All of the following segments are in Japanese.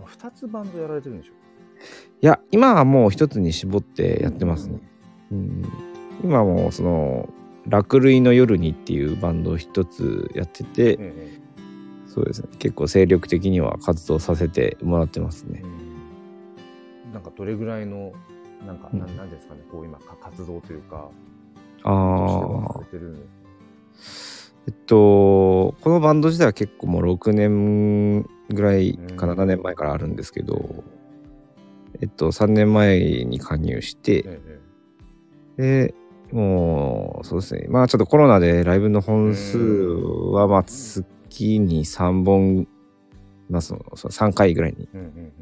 なんか2つバンドやられてるんでしょ？いや、今はもう一つに絞ってやってますね。うん、今もその、落類の夜にっていうバンドを一つやってて、ええそうですね。結構精力的には活動させてもらってますね。うん。なんかどれぐらいのなんか、うん。なんですかね？こう今か活動というかああえっと、このバンド自体は結構もう6年ぐらいかうん7年前からあるんですけど、えっと、3年前に加入して、ええで、もう、そうですね。まあちょっとコロナでライブの本数は、まあ月に3本、まあその、その3回ぐらいにうんうんうん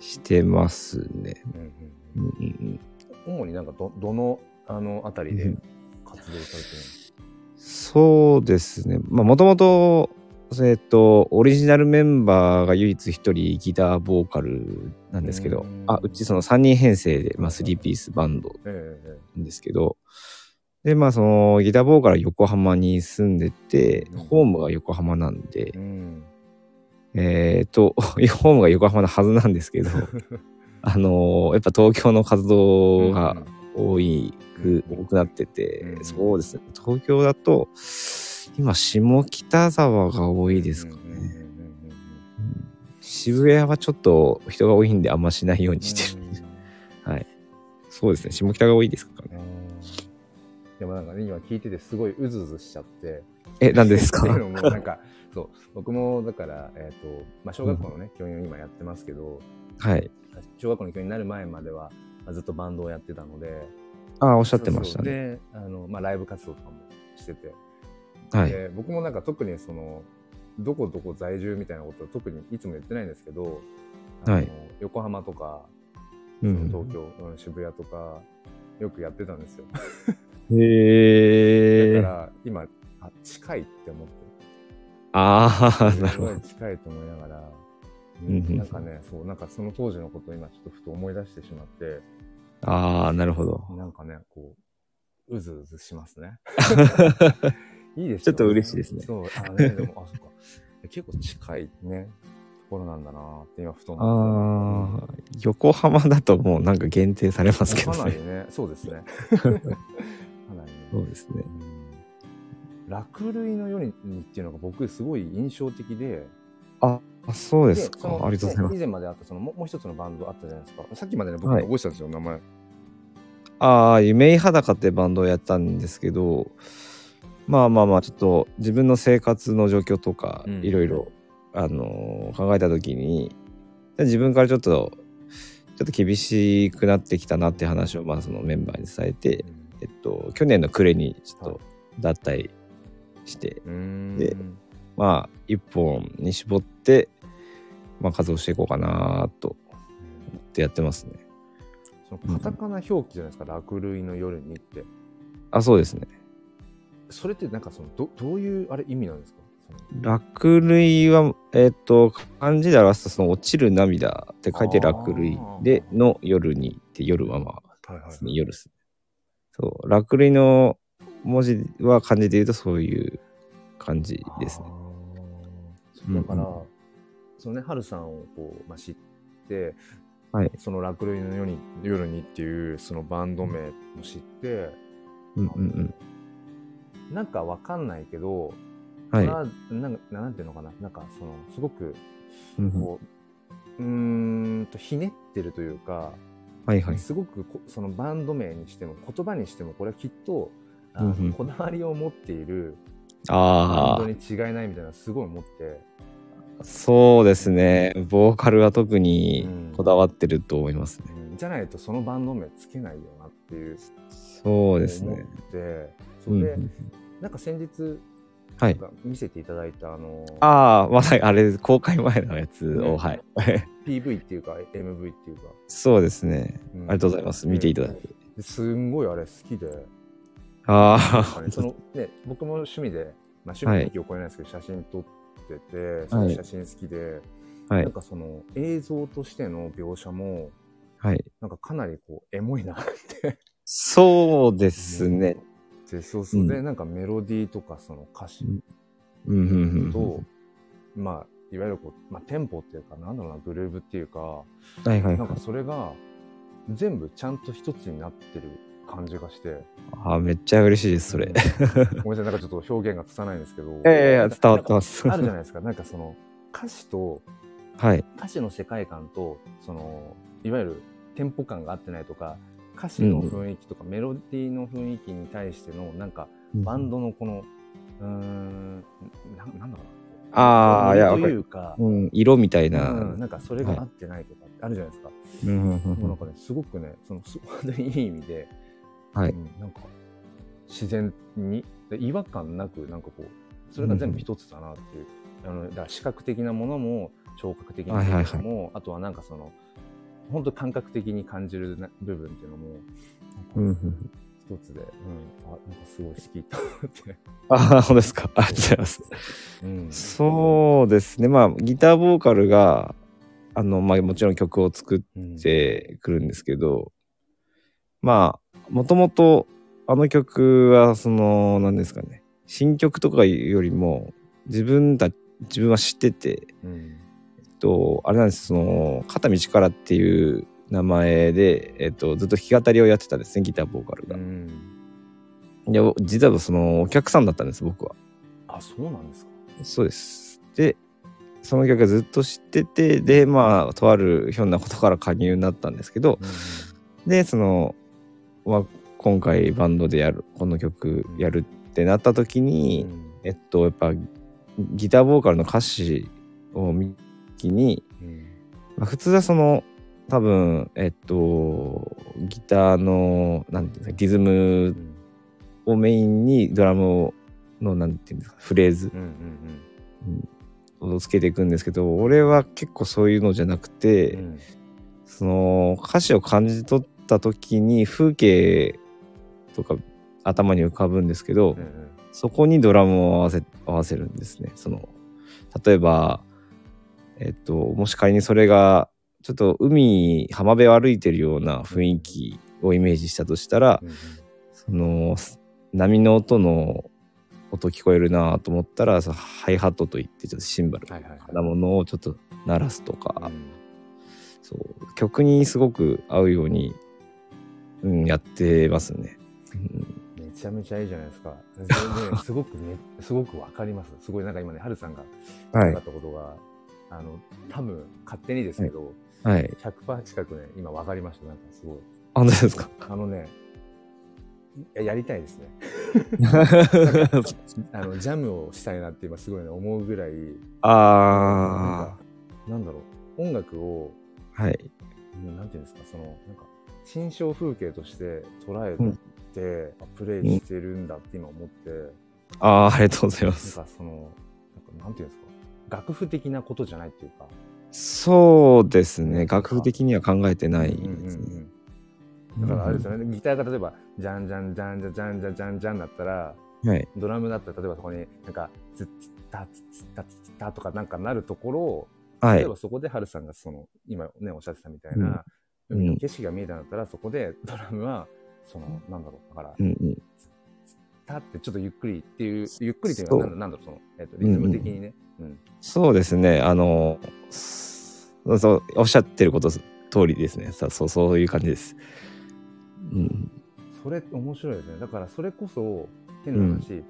してますね。うんうんうんうんうん主になんかどどのあのあたりでうん活動されてるんですか、そうですね。まあもともと、えっと、オリジナルメンバーが唯一一人ギターボーカルなんですけどうん、あ、うちその3人編成で、まあ3ピースバンドえええんですけど、で、まあそのギターボーカルは横浜に住んでてうん、ホームが横浜なんでえ、っと、ホームが横浜のはずなんですけど、あのーやっぱ東京の活動が多い多くなってて、うん。そうですね、東京だと、今、下北沢が多いですかね。渋谷はちょっと人が多いんであんましないようにしてる。はい。そうですね、下北が多いですかね。でもなんかね今聞いててすごいうずうずしちゃってえ、なんでですかなんかそう僕もだから、えっとまあ、小学校のね、教員を今やってますけどはい。小学校の教員になる前までは、ずっとバンドをやってたのでああ、おっしゃってましたそうそうね。であの、まあ、ライブ活動とかもしてて、はい。で僕もなんか特にそのどこどこ在住みたいなことは特にいつも言ってないんですけど、あのはい横浜とかうん東京、うん渋谷とかよくやってたんですよ。へえ。だから今あ近いって思ってああ、なるほど。近いと思いながら、うんなんかねそうなんかその当時のことを今ちょっとふと思い出してしまってああ、なるほど。なんかねこううずうずしますね。いいですよちょっと嬉しいですねそうあね でもあそっか結構近いねところなんだなって今ふと思。ああ、横浜だともうなんか限定されますけどね。かなりね、そうですね。かなりね。そうですね。うん落類のようにっていうのが僕すごい印象的で、あ、そうですか。ありがとうございます。以前まであったそのもう一つのバンドあったじゃないですか。さっきまでね、僕はい覚えてたんですよ、名前。ああ、夢い裸ってバンドをやったんですけど、まあまあまあ、ちょっと自分の生活の状況とか、うんいろいろ、あのー考えたときに、自分からちょっと、ちょっと厳しくなってきたなって話を、まあそのメンバーに伝えて、えっと、去年の暮れにちょっと脱退して、うん。でまあ、一本に絞って、まあ活動していこうかなと思ってやってますね。そのカタカナ表記じゃないですか、落類の夜にって。あ、そうですね。それってなんかそのどどういうあれ意味なんですか？落類は、えっ、と、漢字で表すと、その落ちる涙って書いて落類で、の夜にって夜はまあ、はいはいですね、夜ですね。そう、落類の文字は漢字で言うとそういう感じですね。だから、うんそのね、ハルさんをこう、まあ、知って、はい。その落類の夜に夜にっていうそのバンド名も知って、うんうんうん。なんかわかんないけど、はい。まあなんかなんていうのかな、なんかそのすごくうんうんこう、うーんとひねってるというか、はいはい。すごくこそのバンド名にしても言葉にしてもこれはきっとあのうんうんこだわりを持っているバあンドに違いないみたいなすごい思って。あ、そうですね。ボーカルは特にうんこだわってると思いますね。うんじゃないとそのバンド名つけないよなっていうそうですね。てそうで、うんなんか先日見せていただいたあのああ、まだあれ、公開前のやつを、ねはい。PV っていうか MV っていうか、そうですね。うんありがとうございます。見ていただいて。ですんごいあれ好きで、あなんかねあ、そのね、僕も趣味で、まあ、趣味の域を超えないですけど、写真撮っててその写真好きで、はい。なんかその映像としての描写もはい。なんかかなりこうエモいなってそうですね。でそうそう、うん。でなんかメロディーとかその歌詞と、まあいわゆるこう、まあ、テンポっていうか、なんだろうな、グルーブっていうか、はいはいはい。なんかそれが全部ちゃんと一つになってる感じがして、あーめっちゃ嬉しいですそれ。ごめんなさい、なんかちょっと表現がつかないんですけど、いやいや伝わってますあるじゃないですか、なんかその歌詞と、はい。歌詞の世界観と、その、いわゆるテンポ感が合ってないとか、歌詞の雰囲気とか、メロディーの雰囲気に対しての、なんか、バンドのこの、うーん、ななんだろう。な。ああいやというか、うん、色みたいうんな、なんかそれが合ってないとかあるじゃないですか。もうなんかね、すごくね、その、す本当にいい意味で、はい。うんなんか、自然に、で違和感なく、なんかこう、それが全部一つだなっていう。あの、だから視覚的なものも、聴覚的なものも、はいはい。あとはなんかその、本当感覚的に感じるな部分っていうのも、一つで、うん、あ、なんかすごい好きと思って。ああ、本当ですか。ありがとうございます。うん。そうですね。まあ、ギターボーカルが、あの、まあ、もちろん曲を作っうんてくるんですけど、まあ、もともと、あの曲は、その、何ですかね、新曲とかよりも、自分た自分は知ってて、うん。と、あれなんです、その、片道からっていう名前で、えっと、ずっと弾き語りをやってたんですね、ギターボーカルが。うん。いや、実はその、お客さんだったんです、僕は。あ、そうなんですか。そうです。で、その曲がずっと知ってて、で、まあ、とあるひょんなことから加入になったんですけど、で、その、まあ、今回バンドでやる、この曲やるってなった時うに、ん。えっと、やっぱ、ギターボーカルの歌詞を見た時に、うん。まあ、普通はその、多分、えっと、ギターの、なんていうんですか、リズうムん。をメインにドラムの、なんていうんですか、フレーズうん。うん。をつけていくんですけど俺は結構そういうのじゃなくて、うん。その歌詞を感じ取った時に風景とか頭に浮かぶんですけど、うん。そこにドラムを合わせ合わせるんですね。その例えばえっともし仮にそれがちょっと海浜辺を歩いてるような雰囲気をイメージしたとしたら、うん。その波の音の音聞こえるなと思ったらハイハットといってちょっとシンバル。なものをちょっと鳴らすとか、うんそう曲にすごく合うように、うん、やってますね。うんめちゃめちゃいいじゃないですか。すごくね、すごくわかります。すごいなんか今ね、はるさんがはい言ったことが、あの、多分勝手にですけど、はい。100%近くね、今わかりました。なんかすごい。本当ですか？あのね、ややりたいですね。あの、ジャムをしたいなって今すごいね、思うぐらい、あなんだろう、音楽を、あ、はい。うんなんていうんですか、その、なんか、心象風景として捉えうんて、あプレイしてるんだって今思って、ああ、ありがとうございまなんす。かその、なんかなんていうんですか、楽譜的なことじゃないっていうか、そうですね。楽譜的には考えてないですうんうんね。うんだからあれですよね、ギターが例えば、じゃんじゃんじゃんじゃんじゃんじゃんじゃんじゃんだったら、はい。ドラムだったら例えばそこになんか、ズッツッタツッツッタツッツッタとかなんかなるところを、はい例え。ばそこでハルさんがその、今ね、おっしゃってたみたいな、うん海の景色が見えたんだったら、そこでドラムは、その、なんだろう、だから、うんうん。タってちょっとゆっくりっていう、ゆっくりというか、なんだろう、その、えっ、と、リズム的にね。うん。そうですね。あの、そうそう、おっしゃってること通りですね。さそう、そういう感じです。うん。それ面白いですね。だからそれこそ、変な話、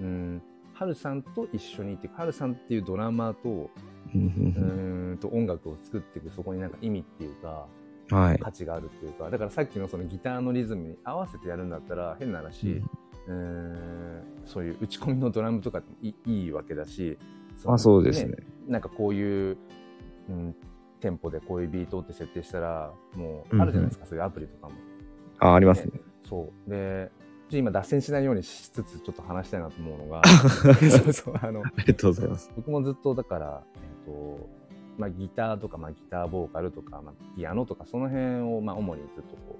うん、ハルさんと一緒にいて、ハルさんっていうドラマーと、うんううんーんと音楽を作っていく、そこになんか意味っていうか、うんはい。価値があるっていうか、だからさっきのそのギターのリズムに合わせてやるんだったら、変な話、うーん、そういう打ち込みのドラムとかいいいいわけだし、のあ、そうですね。なんかこういう、うん、テンポでこういうビートって設定したら、もううんあるじゃないですか、そういうアプリとかも。あ、ありますね。そう。で、今脱線しないようにしつつちょっと話したいなと思うのが、そう そう、あの、ありがとうございます。僕もずっとだから、えっ、と、まあギターとか、まあギターボーカルとか、まあピアノとか、その辺を、まあ主にずっとこ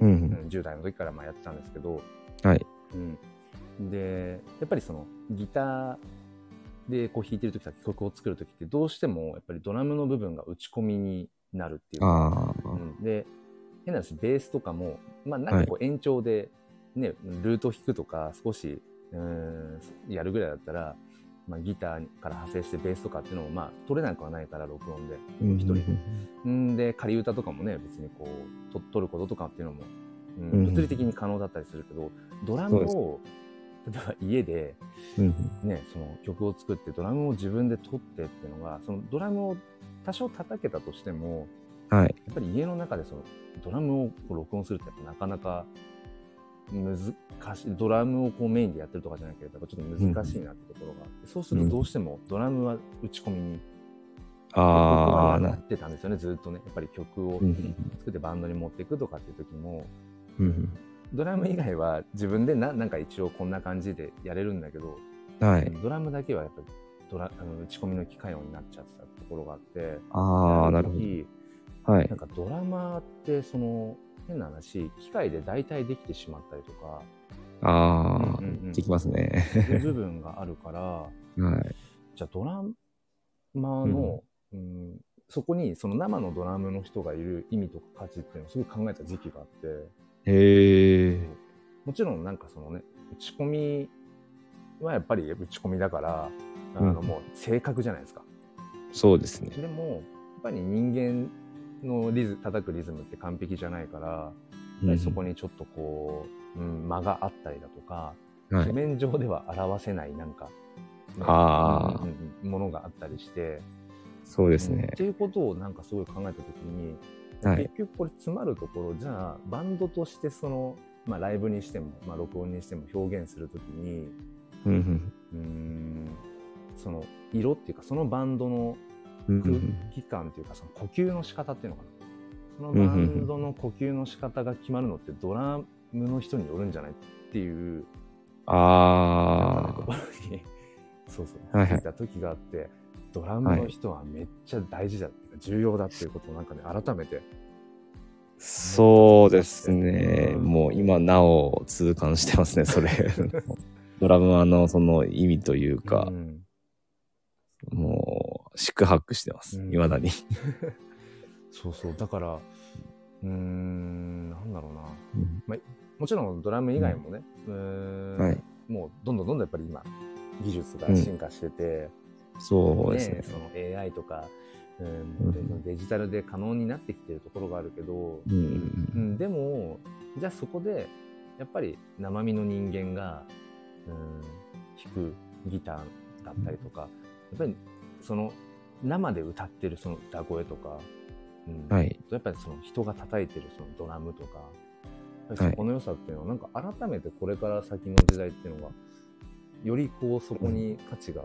う、うんうん、10代の時からまあやってたんですけど、はい。うん。で、やっぱりそのギターでこう弾いてる時とか曲を作る時ってどうしてもやっぱりドラムの部分が打ち込みになるっていうか、うん、で変な話ベースとかもまあなんかこう延長でね、ルート弾くとか少しうーんやるぐらいだったらまあ、ギターから派生してベースとかっていうのもまあ取れなくはないから録音で。うん。一人で。ん。で仮歌とかもね別にこうと取ることとかっていうのも、うん。うん物理的に可能だったりするけどドラムを例えば家で、うん。ね、その曲を作ってドラムを自分で取ってっていうのがそのドラムを多少叩けたとしてもはい。やっぱり家の中でそのドラムをこう録音するってなかなか難しいドラムをこうメインでやってるとかじゃなければちょっと難しいなってところがあって、そうするとどうしてもドラムは打ち込みにああ、ななってたんですよねずっとね。やっぱり曲をうん。作ってバンドに持っていくとかっていう時もうんドラム以外は自分でななんか一応こんな感じでやれるんだけど、はい。ドラムだけはやっぱりドラあの打ち込みの機械音になっちゃってたところがあってああ、なるほど。時はいなん。かドラマーってその変な話機械で代替できてしまったりとかああうんうんうん、できますね。部分があるから はい。じゃあドラマーの、うんそこにその生のドラムの人がいる意味とか価値っていうのをすごい考えた時期があってへえ。もちろんなんかそのね打ち込みはやっぱり打ち込みだからあのうんもう正確じゃないですか。そうですね。でもやっぱり人間のリズ叩くリズムって完璧じゃないからやっぱりそこにちょっとこう、うん、間があったりだとか、はい。譜面上では表せないなんか、ねあものがあったりして、そうですねうんっ。ていうことをなんかすごい考えた時に、はい。結局これ詰まるところじゃあバンドとしてその、まあ、ライブにしても、まあ、録音にしても表現する時にうんうんうーんその色っていうかそのバンドの空気感っていうかその呼吸の仕方っていうのかな。そのバンドの呼吸の仕方が決まるのってドラムの人によるんじゃないっていうあころに そうそう。はいはい。気づいた時があってドラムの人はめっちゃ大事だっていうか重要だっていうことをなんかね改めてあ、そうですね。うんもう今なお痛感してますね、それ。ドラムはのその意味というかう、んもう、四苦八苦してます。うん未だに。そうそうだからうーんなんだろうなもちろんドラム以外もね、うーんはい。もうどんどんどんどんやっぱり今技術が進化してて、そうですね。その AI とか、うんうん。デジタルで可能になってきてるところがあるけど、うんうんうん。でもじゃあそこでやっぱり生身の人間が、うん、弾くギターだったりとかやっぱりその生で歌ってるその歌声とか、うん。はい。やっぱりその人が叩いてるそのドラムとかそこの良さっていうのはなんか改めてこれから先の時代っていうのがよりこうそこに価値が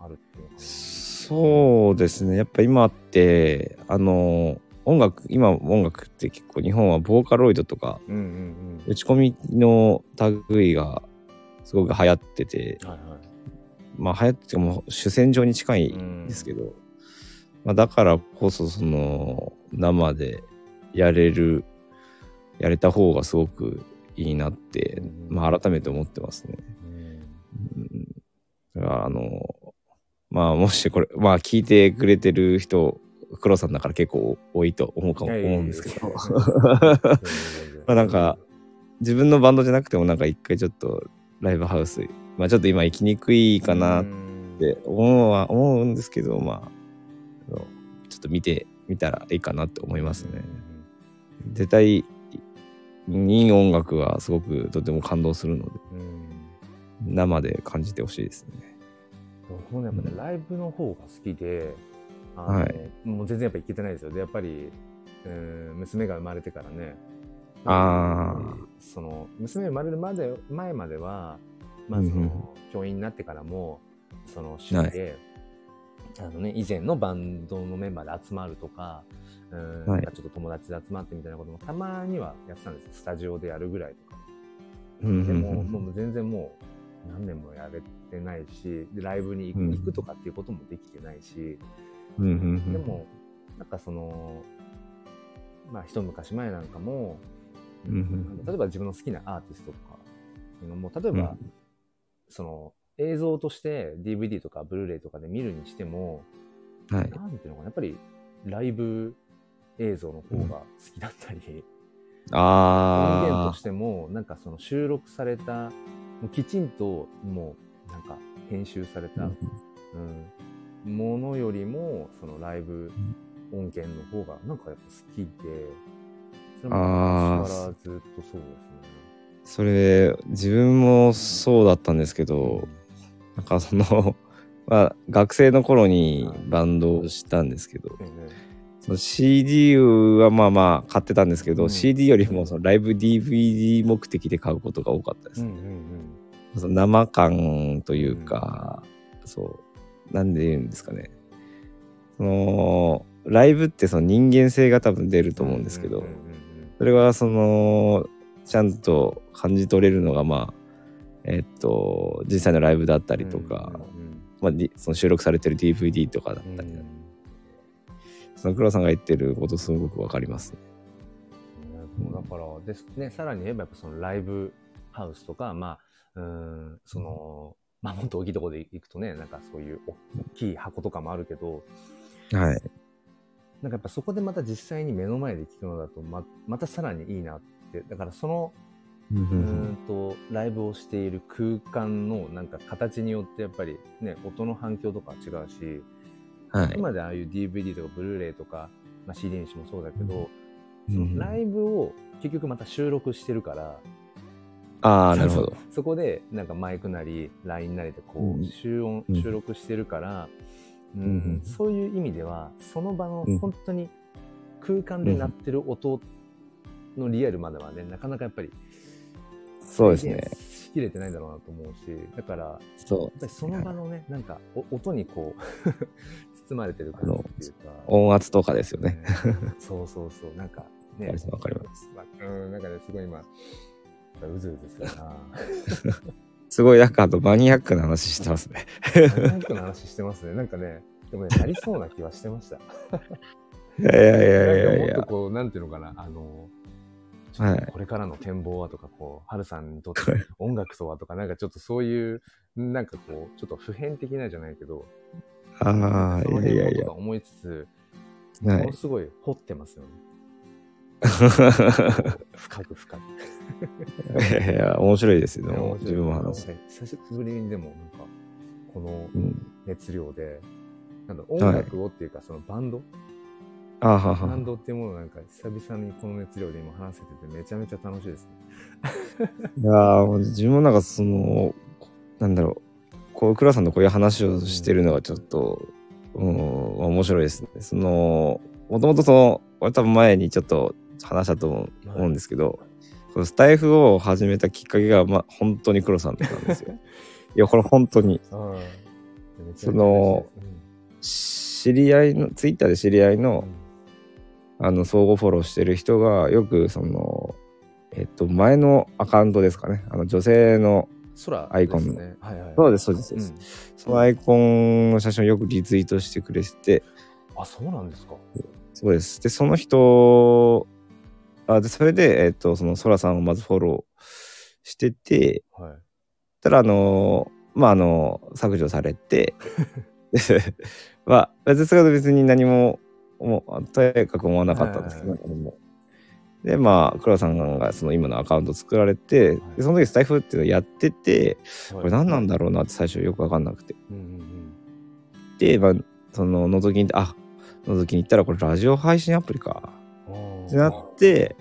あるっていうのかな。そうですね。やっぱ今って、あの、音楽、今音楽って結構日本はボーカロイドとか、うんうん打ち込みの類がすごく流行ってて、うん。はいはい。まあ流行っても主戦場に近いんですけど、まあ、だからこそその生でやれるやれた方がすごくいいなって、うんまあ、改めて思ってますね。うんうん、だからあのまあもしこれまあ聞いてくれてる人黒さんだから結構多いと思うかも思うんですけど まあなんか自分のバンドじゃなくてもなんか一回ちょっとライブハウスまあちょっと今行きにくいかなっでて思うは思うんですけどまあちょっと見てみたらいいかなって思いますね。絶対いい音楽はすごくとても感動するのでうん生で感じてほしいですね。僕もねやっぱね、ライブの方が好きで、あのはい。もう全然やっぱ行けてないですよ。で、やっぱり、うん娘が生まれてからね、あその、娘生まれるまで、前までは、まあ、その、教員になってからも、その、趣味で、あのね、以前のバンドのメンバーで集まるとか、うんはい。ちょっと友達で集まってみたいなこともたまにはやってたんですスタジオでやるぐらいとか。うんでも、もう全然もう何年もやれてないし、でライブに行く,、うん。行くとかっていうこともできてないし、うんうんうん。でも、なんかその、まあ一昔前なんかも、うんうん。例えば自分の好きなアーティストとかいうのも、例えば、うん。その映像として DVD とかブルーレイとかで見るにしても、はい。なんていうのかな、やっぱりライブ映像の方が好きだったり、音源あとしても、なんかその収録された、もうきちんともうなんか編集された、うん、ものよりもそのライブ音源の方がなんかやっぱ好きでそれもずっとそうですね。それ自分もそうだったんですけどなんかその まあ学生の頃にバンドをしたんですけどえその CD はまあまあ買ってたんですけど、うん。CD よりもそのライブ DVD 目的で買うことが多かったです、えうんうんうん。その生感というか、そうなんで言うんですかね。そのライブってその人間性が多分出ると思うんですけど、うんうんうんそれはそのちゃんと感じ取れるのがまあえっと実際のライブだったりとか、うんまあ、その収録されてる DVD とかだったり、うんうんうんその黒さんが言ってることすごくわかります、ねだからですね。さらに言えばやっぱそのライブハウスとかまあうんそのまあもっと大きいところで行くとねなんかそういう大きい箱とかもあるけどはい。なんかやっぱそこでまた実際に目の前で聞くのだとままたさらにいいなって。だからそのうんとライブをしている空間のなんか形によってやっぱりね音の反響とかは違うしはい。今までああいう DVD とかブルーレイとか、まあ、CD にしてもそうだけど、うん。そのライブを結局また収録してるから、ああなるほど。そこでなんかマイクなり LINE なりでこう収音、うん。収録してるから、うんうんそういう意味ではその場のうん。本当に空間で鳴ってる音のリアルまではねなかなかやっぱりそうですね。しきれてないんだろうなと思うしだからやっそうぱりその場のねなんかお音にこう 包まれてる感じっていうか。音圧とかですよね。ねそうそうそう。なんかね。わかります。まうんなんかねすごい今うずうずするな。すごいなんかあとマニアックな話してますね。マニアックな話してますね。なんかねでもねなりそうな気はしてました。いやいやいやいやいや。もっとこうなんていうのかな。あのこれからの展望はとかこう春さんにとって音楽とはとかなんかちょっとそういうなんかこうちょっと普遍的なじゃないけどああいやいやいや。思いつつはい。ものすごい掘ってますよね。深く深く。いやいや面白いですよ。自分も話す、久しぶりにでもなんかこのうん、熱量で、なんだ音楽をっていうかそのバンド、あーははバンドっていうものをなんか久々にこの熱量で今話せててめちゃめちゃ楽しいですね。いや自分もなんかそのなんだろうこう倉さんとこういう話をしてるのがちょっと、うん、面白いですね。そのもともとその俺多分前にちょっと話したと思うんですけど、このスタイフを始めたきっかけが、まあ、本当に黒さんなんですよ。いやこれ本当にうん。その知り合いのツイッターで知り合いのあの相互フォローしてる人がよくそのえっと前のアカウントですかねあの女性の空アイコン。はいはい。そうですそうですそうんそのアイコンの写真をよくリツイートしてくれててあ、そうなんですか。そうですでその人あでそれでえっとそのソラさんをまずフォローしててはい。たらあのまああの削除されて でまあ別にそれは別に何ももうとやかく思わなかったんですけど、はい何もでまあ黒さんがその今のアカウント作られて、はい。でその時スタイフっていうのをやっててここれ何なんだろうなって最初よく分かんなくて。で、まあ、その覗きにあ覗きに行ったらこれラジオ配信アプリか。うん。ってなって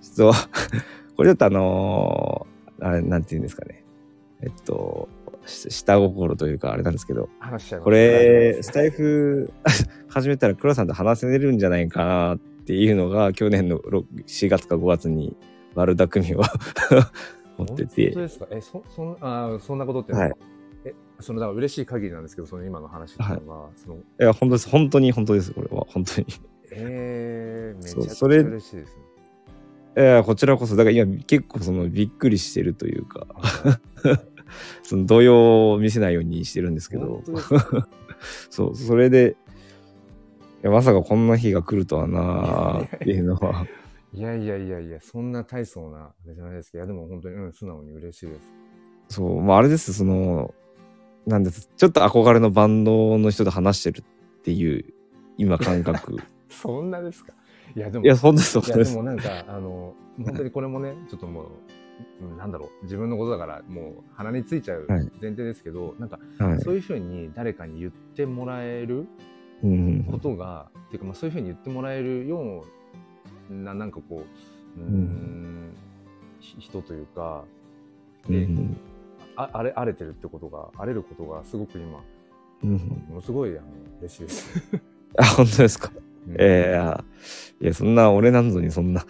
ちょっと これちょっとあのーあれなんて言うんですかね。えっとし下心というかあれなんですけどこれスタイフ始めたら黒さんと話せるんじゃないかなっていうのが去年のろ4月か5月に悪巧みを 持ってて。本当ですか？え、そ、そんあそんなことって、は？い。え、その、だから嬉しい限りなんですけど、その今の話っていうのは、その、いや本当です。本当に本当ですこれは。本当に。えー、めちゃくちゃ嬉しいですね。いやこちらこそ。だから今結構そのびっくりしてるというか。その動揺を見せないようにしてるんですけど。そうそれでいやまさかこんな日が来るとはなーっていうのは。いやいやいや。いや、そんな大層な、あれじゃないですけど、いや、でも本当に、うん、素直に嬉しいです。そうまああれですそのなんですちょっと憧れのバンドの人と話してるっていう今感覚。そんなですか。いや、でも、いや本当です本いや当です。でもなんか、あの、本当にこれもね、ちょっともう、うんなんだろう、自分のことだからもう鼻についちゃうはい。前提ですけど、なんかはい。そういうふうに誰かに言ってもらえるうんうんことが、っていうかまあそういうふうに言ってもらえるような、なんかこう、うーん、人というか、で、うんうんあ荒れ荒れてるってことが、荒れることがすごく今、うんうんものすごいあの嬉しいです。あ、本当ですか？うんええあいや、そんな、俺なんぞにそんな。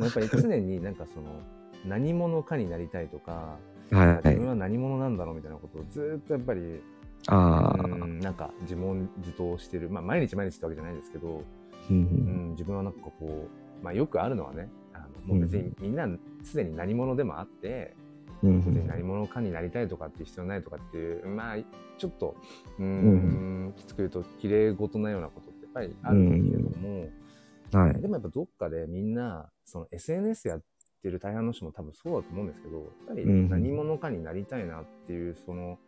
やっぱり常になんかその何者かになりたいとか、はい。自分は何者なんだろうみたいなことをずっとやっぱり、ああ。うんなんか自問自答してる、まあ、毎日毎日ってわけじゃないですけど、うん自分はなんかこう、まあ、よくあるのはねあのもう別にみんなすでに何者でもあって、うん別に何者かになりたいとかっていう必要ないとかっていうまあちょっとうーん、きつく言うと綺麗事なようなことってやっぱりあるんだけれども、はい。でもやっぱどっかでみんなその SNS やってる大半の人も多分そうだと思うんですけどやっぱりうん。何者かになりたいなっていうその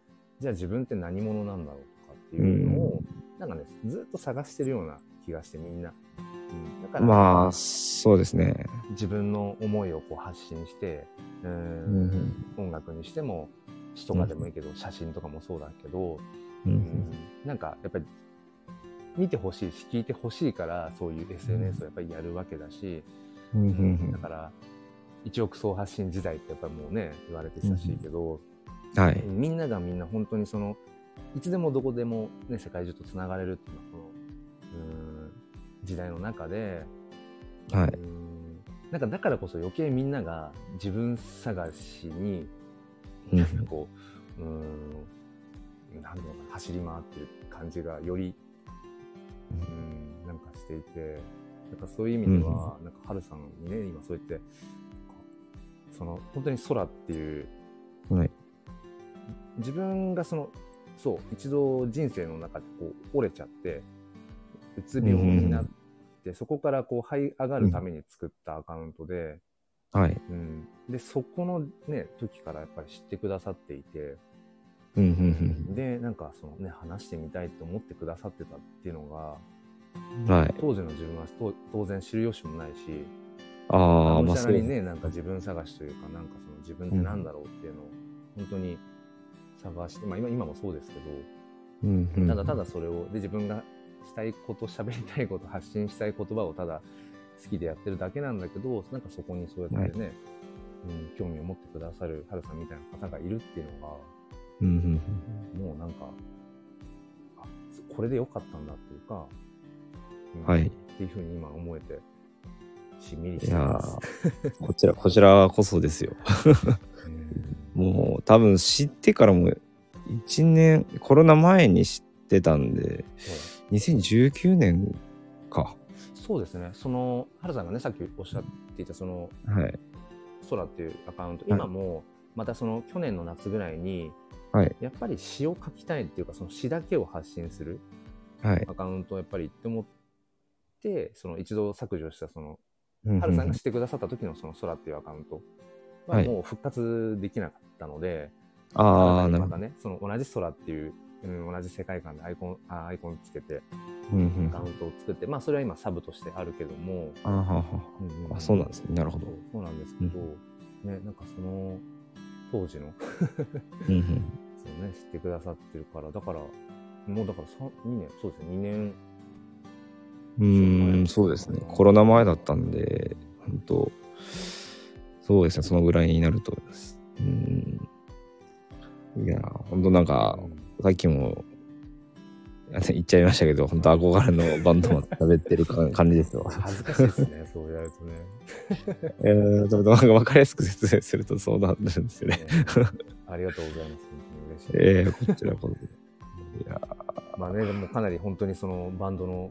じゃあ自分って何者なんだろうとかっていうのを、なんかねずっと探してるような気がしてみんな。うん、だから、まあ、そうですね。自分の思いをこう発信してうんん。音楽にしても詩とかでもいいけど、写真とかもそうだけど、ううん。んなんかやっぱり見てほしいし聞いてほしいからそういう SNS をやっぱりやるわけだし、うんうんだから一億総発信時代ってやっぱりもうね言われて久しいけど、はい。みんながみんな本当にそのいつでもどこでも、ね、世界中とつながれるっていうのはこのうん時代の中で、はいうんなんかだからこそ余計みんなが自分探しにうんなんかこう、うーん、なんだろうな、走り回ってる感じがより、うん、なんかしていて、なんかそういう意味では、なんか、ハルさんにね、今そうやって、その、本当に空っていう、はい。自分がその、そう、一度人生の中でこう折れちゃって、うつ病になって、そこからこう這い上がるために作ったアカウントで、はい。うん、で、そこのね、時からやっぱり知ってくださっていて、うんうんで、なんかそのね、話してみたいと思ってくださってたっていうのうん。はい。が、当時の自分はと当然知る由もないし、ああ、まあそうです。しゃらにね、なんか自分探しというか、なんかその自分ってなんだろうっていうのを、本当に探して、まあ今今もそうですけど、うんうん。ただただそれを、で、自分がしたいこと、喋りたいこと、発信したい言葉をただ好きでやってるだけなんだけど、なんかそこにそうやってね、うん、興味を持ってくださるハルさんみたいな方がいるっていうのが、うんうんもうなんか、あ、これで良かったんだっていうか、うんはい。っていうふうに今思えて、しんみりしいやてます。ーこちら、こちらこそですよ。もう多分知ってからも1年、コロナ前に知ってたんで、2019年か。そうですね、その、ハルさんがね、さっきおっしゃっていた、その、はい。空っていうアカウント、はい今も、またその去年の夏ぐらいに、はい。やっぱり詩を書きたいっていうか、その詩だけを発信するはい。アカウントをやっぱりって思って、その一度削除したその、うんハルさんがしてくださった時のその空っていうアカウントははいもう復活できなかったので、あ。またね、その同じ空っていう、うん、同じ世界観でアイコン、あアイコンつけて、うんうんアカウントを作って、まあそれは今サブとしてあるけども、あーはーはうんうんーあ、そうなんですね。なるほどそう。なんですけど、ね、なんかその当時のうんうんそうね、知ってくださってるから、だから、もうだから3 2年、そうですね、2年、うーん、そうですね。コロナ前だったんで、本当そうですね、そのぐらいになると思います。うん。いや、本当なんか、さっきもあ 言っちゃいましたけど、本当憧れのバンドマンと喋ってる感感じですよ。恥ずかしいですね、そうやるとね。えー、ちょっとなんか分かりやすく説明するとそうなるんですよね。ありがとうございます、本当に嬉しい。えー、こちらこそ。いやまあね、でもかなり本当にそのバンドの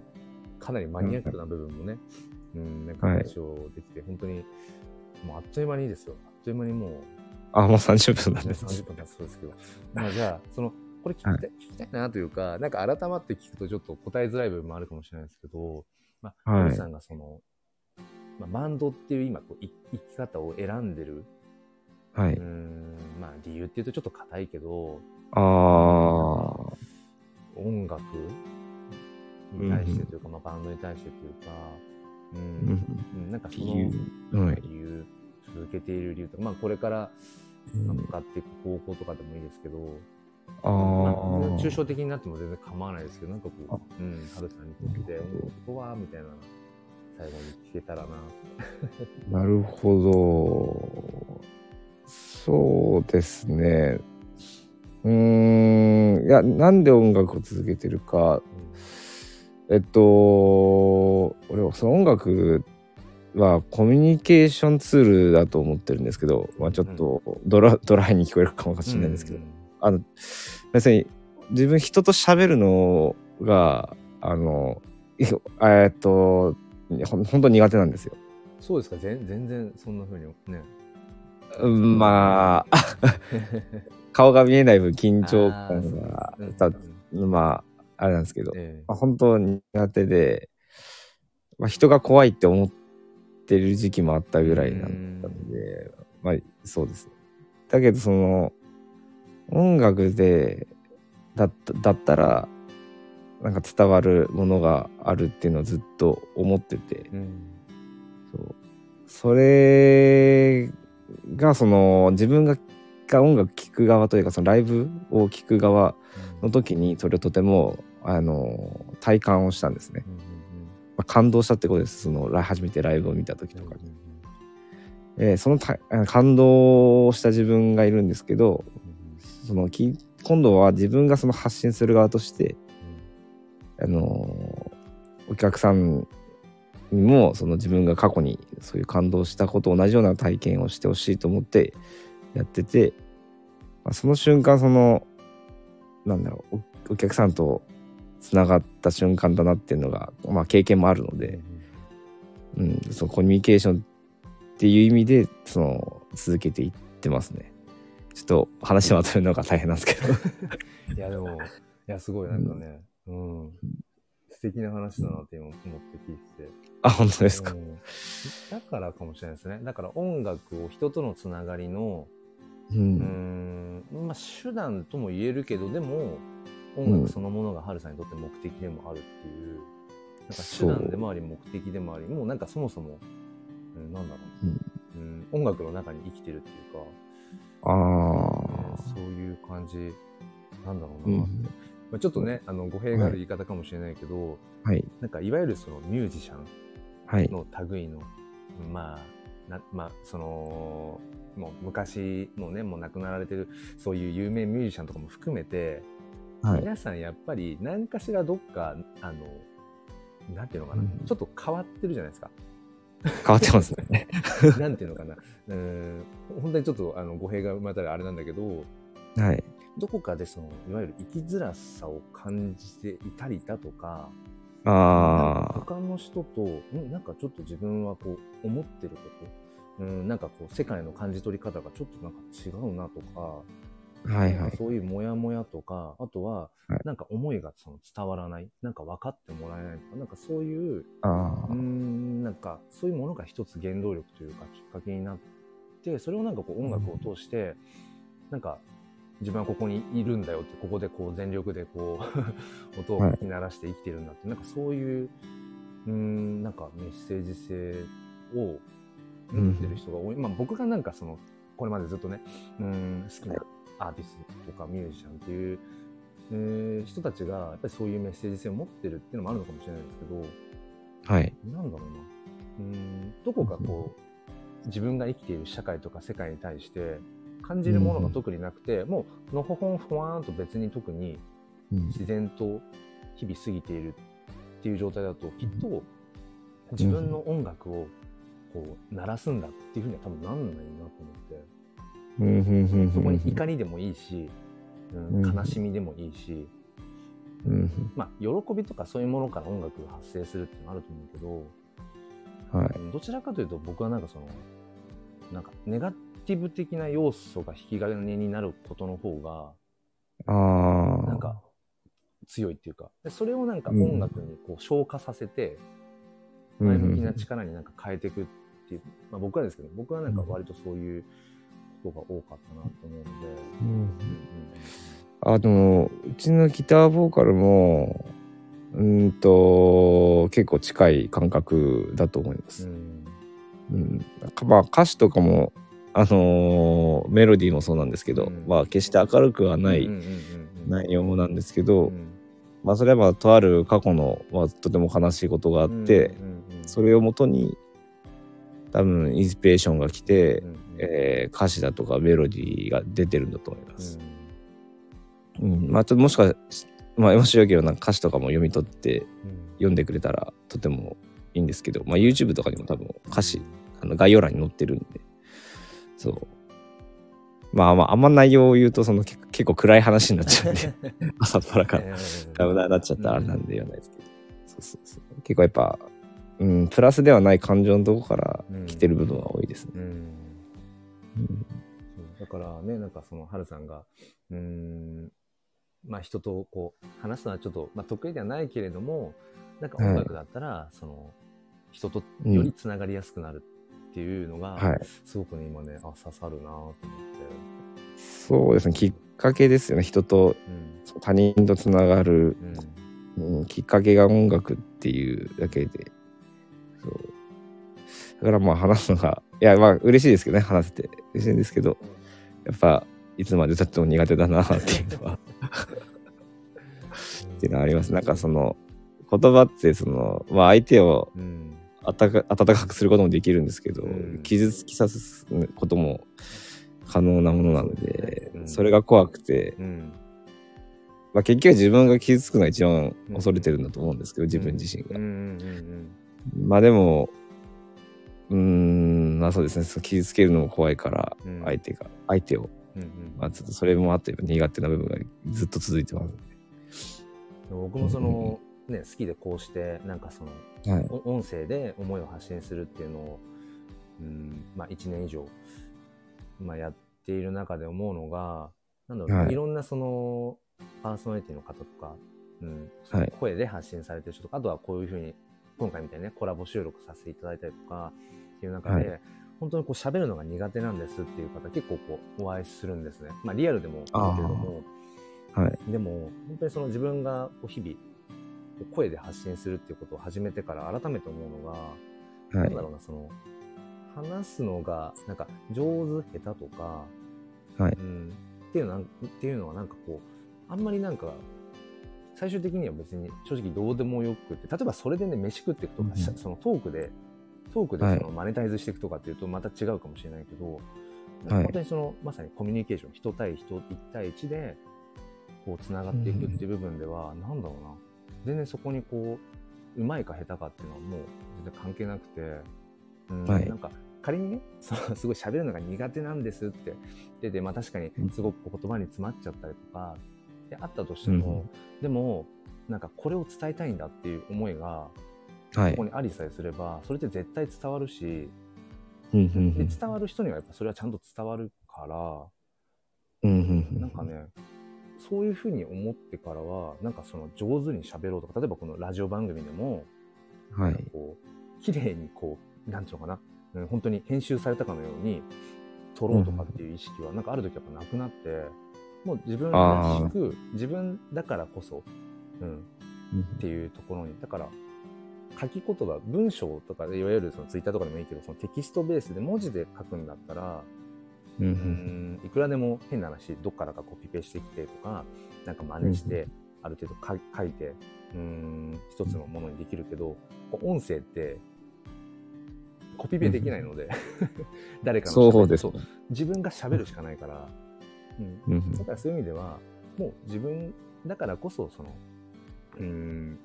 かなりマニアックな部分もね、うん、なんかをできて、本当に、もうあっという間にいいですよ。あっという間にもう、あ、もう30分なんね、です。30分経つそうですけど。まあじゃあ、その、これ聞きたい,、聞きたいなというか、なんか改まって聞くとちょっと答えづらい部分もあるかもしれないですけど、まあ、はいさんがその、まあ、バンドっていう今こうい生き方を選んでる、はいうー。ん、まあ理由っていうとちょっと硬いけど、あー。音楽に対してというか、まあバンドに対してというか、うん、うんなんかその理由はい理由続けている理由とか、まあこれから向かっていく方向とかでもいいですけど、あまあ、ー抽象的になっても全然構わないですけど、なんかこう、うん、ハルさんにとって、ここは、みたいな、最後に聞けたらな。なるほど。そうですね。うーん、いや、なんで音楽を続けてるか。えっと、俺はその音楽はコミュニケーションツールだと思ってるんですけど、まあちょっとドラ, ドライに聞こえるかもしれないんですけど、うん。あの、別に自分人と喋るのが、あの、い えっと、ほん本当苦手なんですよ。そうですか、全全然そんな風にね。うんまあ、顔が見えない分緊張感がたうんまあ、あれなんですけど、ええ。まあ、本当苦手で、まあ、人が怖いって思ってる時期もあったぐらいなんだので、まあそうですね。だけどその音楽でだっただったらなんか伝わるものがあるっていうのをずっと思ってて、うん。そう。それがその自分がが音楽聴く側というかそのライブを聴く側の時にそれをとてもあの体感をしたんですね、うんうんまあ、感動したってことです。そのラ初めてライブを見た時とかに、えーそのた感動した自分がいるんですけどそのき今度は自分がその発信する側としてあのお客さんにもその自分が過去にそういう感動したこと同じような体験をしてほしいと思ってやってて、まあ、その瞬間そのなんだろうおお客さんとつながった瞬間だなっていうのが、まあ、経験もあるので、うん、そのコミュニケーションっていう意味でその続けていってますね。ちょっと話まとめるのが大変なんですけど。いや、でも、いや、すごい、なんかね、うん。素敵な話だなって今思って聞いてて。あ、本当ですか？うんだからかもしれないですね。だから音楽を人とのつながりの、う。うんん、まあ手段とも言えるけど、でも、音うん楽そのものがハルさんにとって目的でもあるっていう、なんか手段でもあり目的でもあり、もうなんかそもそも、うん、なんだろう、うん、音楽の中に生きてるっていうか、ああ。そういう感じなんだろうな、うんまあ、ちょっとねあの語弊がある言い方かもしれないけど、はい。なんかいわゆるそのミュージシャンはい。の類のまあなまあそのもう昔もうねもう亡くなられてるそういう有名ミュージシャンとかも含めて、はい。皆さんやっぱり何かしらどっかあのなんていうのかな、うんちょっと変わってるじゃないですか。変わってますね。なんていうのかなうん本当にちょっとあの語弊が生まれたらあれなんだけどはい。どこかでそのいわゆる生きづらさを感じていたりだとかなんかあ他の人とんなんかちょっと自分はこう思ってることうんなんかこう世界の感じ取り方がちょっとなんか違うなとか、あ。はいはい。そういうモヤモヤとかあとははい。なんか思いがその伝わらないなんか分かってもらえないとかなんかそういうあうーんなんかそういうものが一つ原動力というかきっかけになってそれをなんかこう音楽を通して、なんか自分はここにいるんだよってここでこう全力でこう 音を鳴らして生きてるんだって、なんかそういううーんなんかメッセージ性を持ってる人が多い、まあ僕がなんかそのこれまでずっとねうーん好きなアーティストとかミュージシャンっていう、えー人たちがやっぱりそういうメッセージ性を持ってるっていうのもあるのかもしれないですけど、あ。はい。なんだろうな。うーん、どこかこう、自分が生きている社会とか世界に対して感じるものが特になくて、もう、のほほんふわーんと別に特にうん自然と日々過ぎているっていう状態だと、きっと自分の音楽をこう鳴らすんだっていうふうには多分なんないなと思って、うんうんうんそこにうん怒りでもいいし、うんうん。悲しみでもいいし、うん。まあ、喜びとかそういうものから音楽が発生するっていうのはあると思うけど、はい。どちらかというと僕はなんかそのなんかネガティブ的な要素が引き金になることの方がああ。なんか強いっていうか。でそれをなんかうん音楽にこう消化させて前向きな力になんか変えていくっていう、まあ、僕はですけど僕はなんか割とそういうことが多かったなと思うので、うん。うんあのうちのギターボーカルもうーんと結構近い感覚だと思います。うん。うん、まあ歌詞とかもあのーメロディーもそうなんですけど、うん。まあ決して明るくはない内容なんですけど、うん。まあそれはまあとある過去の、まあ、とても悲しいことがあって、それをもとに多分インスピレーションが来て、うんうんえー歌詞だとかメロディーが出てるんだと思います。うん。まあちょっともしかしまあもしよければなんか歌詞とかも読み取ってうん。読んでくれたらとてもいいんですけど、まあ、YouTube とかにも多分歌詞あの概要欄に載ってるんで。そう。まあまああんま内容を言うとその結結構暗い話になっちゃうんで。朝っぱらから。ダメななっちゃったらあれなんで言わないですけど、そうそうそう。結構やっぱ、うん、プラスではない感情のとこから来てる部分は多いですね。うんうんだからね、なんかその、はるさんが、うーん、まあ人とこう、話すのはちょっと、まあ得意ではないけれども、なんか音楽だったら、その、人とよりつながりやすくなるっていうのが、はい、すごくね、今ね、あ、刺さるなと思って。そうですね。きっかけですよね。人とうん。他人とつながる、うん。うん、きっかけが音楽っていうだけで。そう。だからまあ話すのがいやまあ嬉しいですけどね話せて。嬉しいんですけどやっぱいつまでたっても苦手だなっていうのは。っていうのはあります。なんかその言葉ってその、まあ、相手をうん。温か温かくすることもできるんですけど、うん。傷つきさすことも可能なものなので、うん。それが怖くて、うん。まあ、結局自分が傷つくのが一番恐れてるんだと思うんですけど、自分自身が。まあでも、うーん、まあそうですね、傷つけるのも怖いからうん、相手が、相手を、うんうん。まあちょっとそれもあって苦手な部分がずっと続いてます。僕もその、ね、好きでこうして、なんかその、はい。お音声で思いを発信するっていうのを、うん、まあ1年以上、まあやっている中で思うのが、なんだろう、はいい、ろんなその、パーソナリティの方とか、うん、はい声で発信されてる人とか、あとはこういうふうに、今回みたいにね、コラボ収録させていただいたりとか、っていう中で、は本当にこう喋るのが苦手なんですっていう方結構こうお会いするんですね。まあリアルでもだけれども、はい。でも本当にその自分がこう日々声で発信するっていうことを始めてから改めて思うのが、はいなんだ。ろうなその話すのがなんか上手下手とか、はいうん、っていうのはっていうのはなんかこうあんまりなんか最終的には別に正直どうでもよくて例えばそれでね飯食っていくとか、うんしそのトークでトークではい。そのマネタイズしていくとかっていうとまた違うかもしれないけど、はい。本当にそのまさにコミュニケーション人対人1対1でこうつながっていくっていう部分では、なんだろうな。全然そこにこううまいか下手かっていうのはもう全然関係なくて、うんはい。なんか仮にね そうすごい喋るのが苦手なんですって。でで、まあ、確かにすごく言葉に詰まっちゃったりとかであったとしても、でもなんかこれを伝えたいんだっていう思いがはい。ここ。にありさえすればそれって絶対伝わるしうんうんで伝わる人にはやっぱそれはちゃんと伝わるからうんうんうん。なんかねそういうふうに思ってからはなんかその上手に喋ろうとか例えばこのラジオ番組でもはい。こう綺麗にこうなんていうのかな、うん、本当に編集されたかのように撮ろうとかっていう意識はなんかある時やっぱなくなってもう自分らしく自分だからこそ、うん、っていうところにだから書き言葉文章とかでいわゆるそのツイッターとかでもいいけどそのテキストベースで文字で書くんだったらうんいくらでも変な話どっからかコピペしてきてとかなんか真似してある程度か書いてうん一つのものにできるけど音声ってコピペできないので 誰かのそうで自分が喋るしかないから、うん、うんだからそういう意味では、もう自分だからこそ、その、うーん、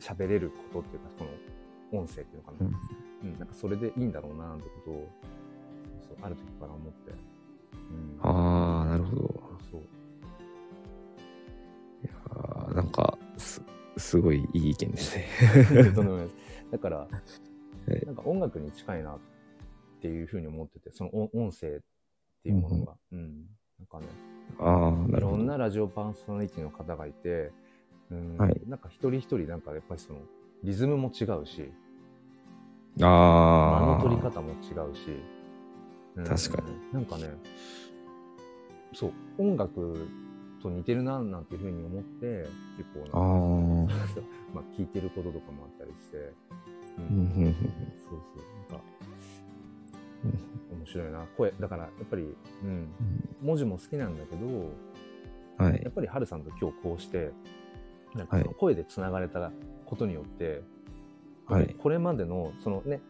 喋れることっていうか、この音声っていうのかな。うんうん、なんかそれでいいんだろうな、ってことを、そうある時から思って。うん。ああ、なるほど。そう。いやーなんかす、すごいいい意見ですね。だから、いなんか音楽に近いなっていうふうに思ってて、その音音声っていうものが。うん。なんかね、ああ、ないるほど。ろんなラジオパーソナリティの方がいて、うん。はい。なんか一人一人なんかやっぱりそのリズムも違うし、間ああ。の取り方も違うし、うん。確かに。なんかね、そう、音楽と似てるななんていうふうに思って、結構あ あ。なんうんかそうまあ聞いてることとかもあったりして、うん。そうそう、なんか、面白いな。声、だからやっぱり、うん、文字も好きなんだけど、はい。や。っぱりハルさんと今日こうして、なんか声でつながれたことによって、はい。これまでの、そのね、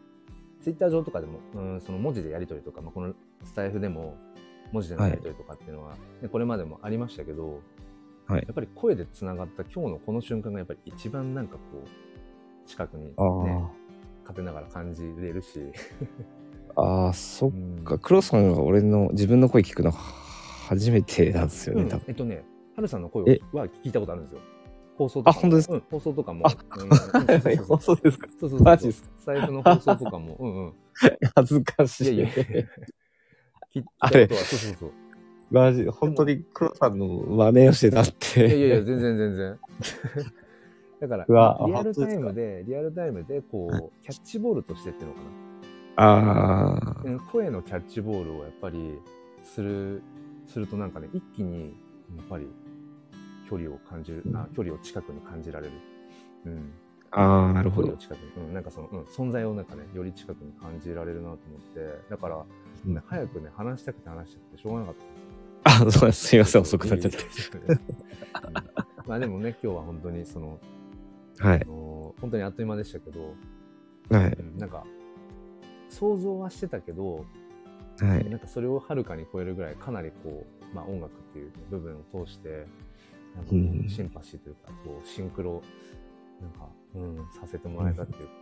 ツイッター上とかでも、うん、その文字でやり取りとか、まあ、このスタイフでも文字でのやり取りとかっていうのは、ねこれまでもありましたけど、はい。やっぱり声でつながった今日のこの瞬間がやっぱり一番なんかこう、近くにね、勝てながら感じれるし、あー、そっうん。か。黒さんが俺の自分の声聞くの初めてなんですよね、うん。多分。えっとね、ハルさんの声え？は聞いたことあるんですよ。放送とかも。あ本当ですか？うん、放送とかも。放送ですか？そうそうそう。マジですか？財布の放送とかも。うんうん。恥ずかしい。いやいやいや。聞いあれたことは、そうそうそう。マジ、本当に黒さんの真似をしてたっいて。やいやいや、全然全然。だからリアルタイムで、リアルタイムで、こはう、キャッチボールとしてってのかああな。うん声のキャッチボールをやっぱり、する、するとなんかね、一気に、やっぱり、距離を感じる、あ距離を近くに感じられる。うん。ああ、なるほど距離を。近くに、うん、なんかその、うん、存在をなんかね、より近くに感じられるなと思って、だから、うんね早くね、話したくて話したくてしょうがなかった。あ、そうです。すいません、遅くなっちゃって。まあでもね、今日は本当にその、はいあ。の本当にあっという間でしたけど、はい。うんなんか、想像はしてたけど、はい。なんかそれをはるかに超えるぐらい、かなりこう、まあ音楽っていう部分を通して、シンパシーというか、こう、シンクロ、なんか、うん、させてもらえたっていうか、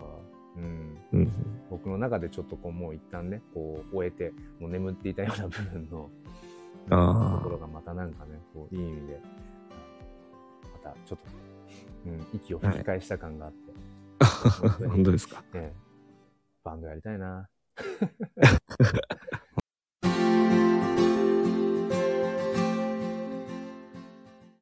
うん、うん。僕の中でちょっとこう、もう一旦ね、こう、終えて、もう眠っていたような部分の、ところがまたなんかね、こう、いい意味で、またちょっと、うん、息を吹き返した感があって、本当ですか？ね、バンドやりたいな。